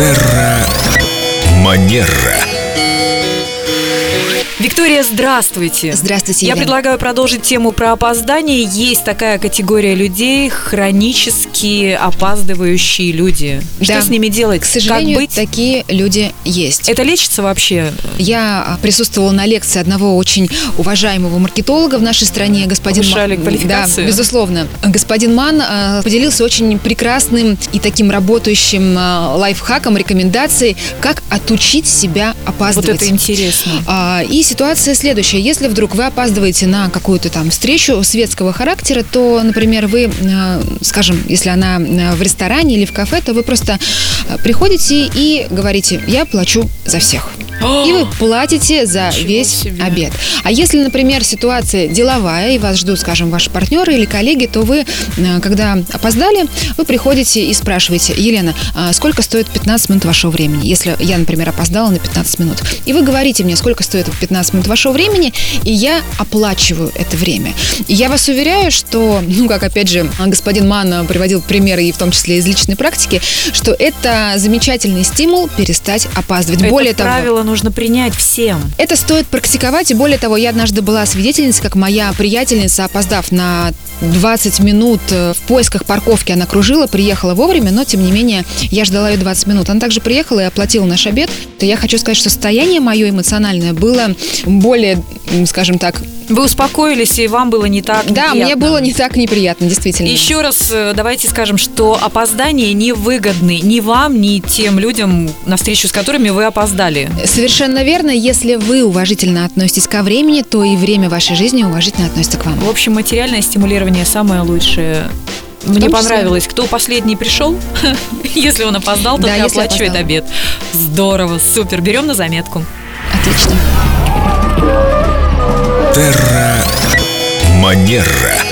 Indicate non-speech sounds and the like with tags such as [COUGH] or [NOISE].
Терра Манера. Виктория, здравствуйте. Здравствуйте, Я Елена. предлагаю продолжить тему про опоздание. Есть такая категория людей, хронически опаздывающие люди. Что Да. с ними делать? К сожалению, как быть? такие люди есть. Это лечится вообще? Я присутствовала на лекции одного очень уважаемого маркетолога в нашей стране, господин Повышали Ма- квалификацию? Да, безусловно. Господин Ман а, поделился очень прекрасным и таким работающим а, лайфхаком, рекомендацией, как отучить себя Вот опаздывать. это интересно. А, И ситуация следующая. Если вдруг вы опаздываете на какую-то там встречу светского характера, то, например, вы, э, скажем, если она э, в ресторане или в кафе, то вы просто э, приходите и говорите, я плачу за всех. И вы платите за Ничего весь себе. обед. А если, например, ситуация деловая, и вас ждут, скажем, ваши партнеры или коллеги, то вы, э, когда опоздали, вы приходите и спрашиваете, Елена, а сколько стоит 15 минут вашего времени? Если я, например, опоздала на 15 минут. И вы говорите мне, сколько стоит 15 минут вашего времени, и я оплачиваю это время. И я вас уверяю, что, ну, как опять же господин Ман приводил примеры, и в том числе из личной практики, что это замечательный стимул перестать опаздывать. Более это того, правило нужно принять всем. это стоит практиковать, и более того, я однажды была свидетельницей, как моя приятельница, опоздав на 20 минут э, в поисках парковки, она кружила, приехала вовремя, но, тем не менее, я ждала ее 20 минут. Она также приехала и оплатила наш обед. То я хочу сказать, что состояние мое эмоциональное было более, скажем так, Вы успокоились, и вам было не так да, мне неприятно. было не так неприятно, действительно. Еще раз э, давайте скажем, что опоздание невыгодны ни вам, ни тем людям, на встречу с которыми вы опоздали. Совершенно верно. Если вы уважительно относитесь ко времени, то и время вашей жизни уважительно относится к вам. В общем, материальное стимулирование самое лучшее. Мне числе. понравилось, кто последний пришел, [LAUGHS] если он опоздал, то Да, оплачивает опоздал. обед. Здорово, супер, берем на заметку. Отлично. Терра Манера.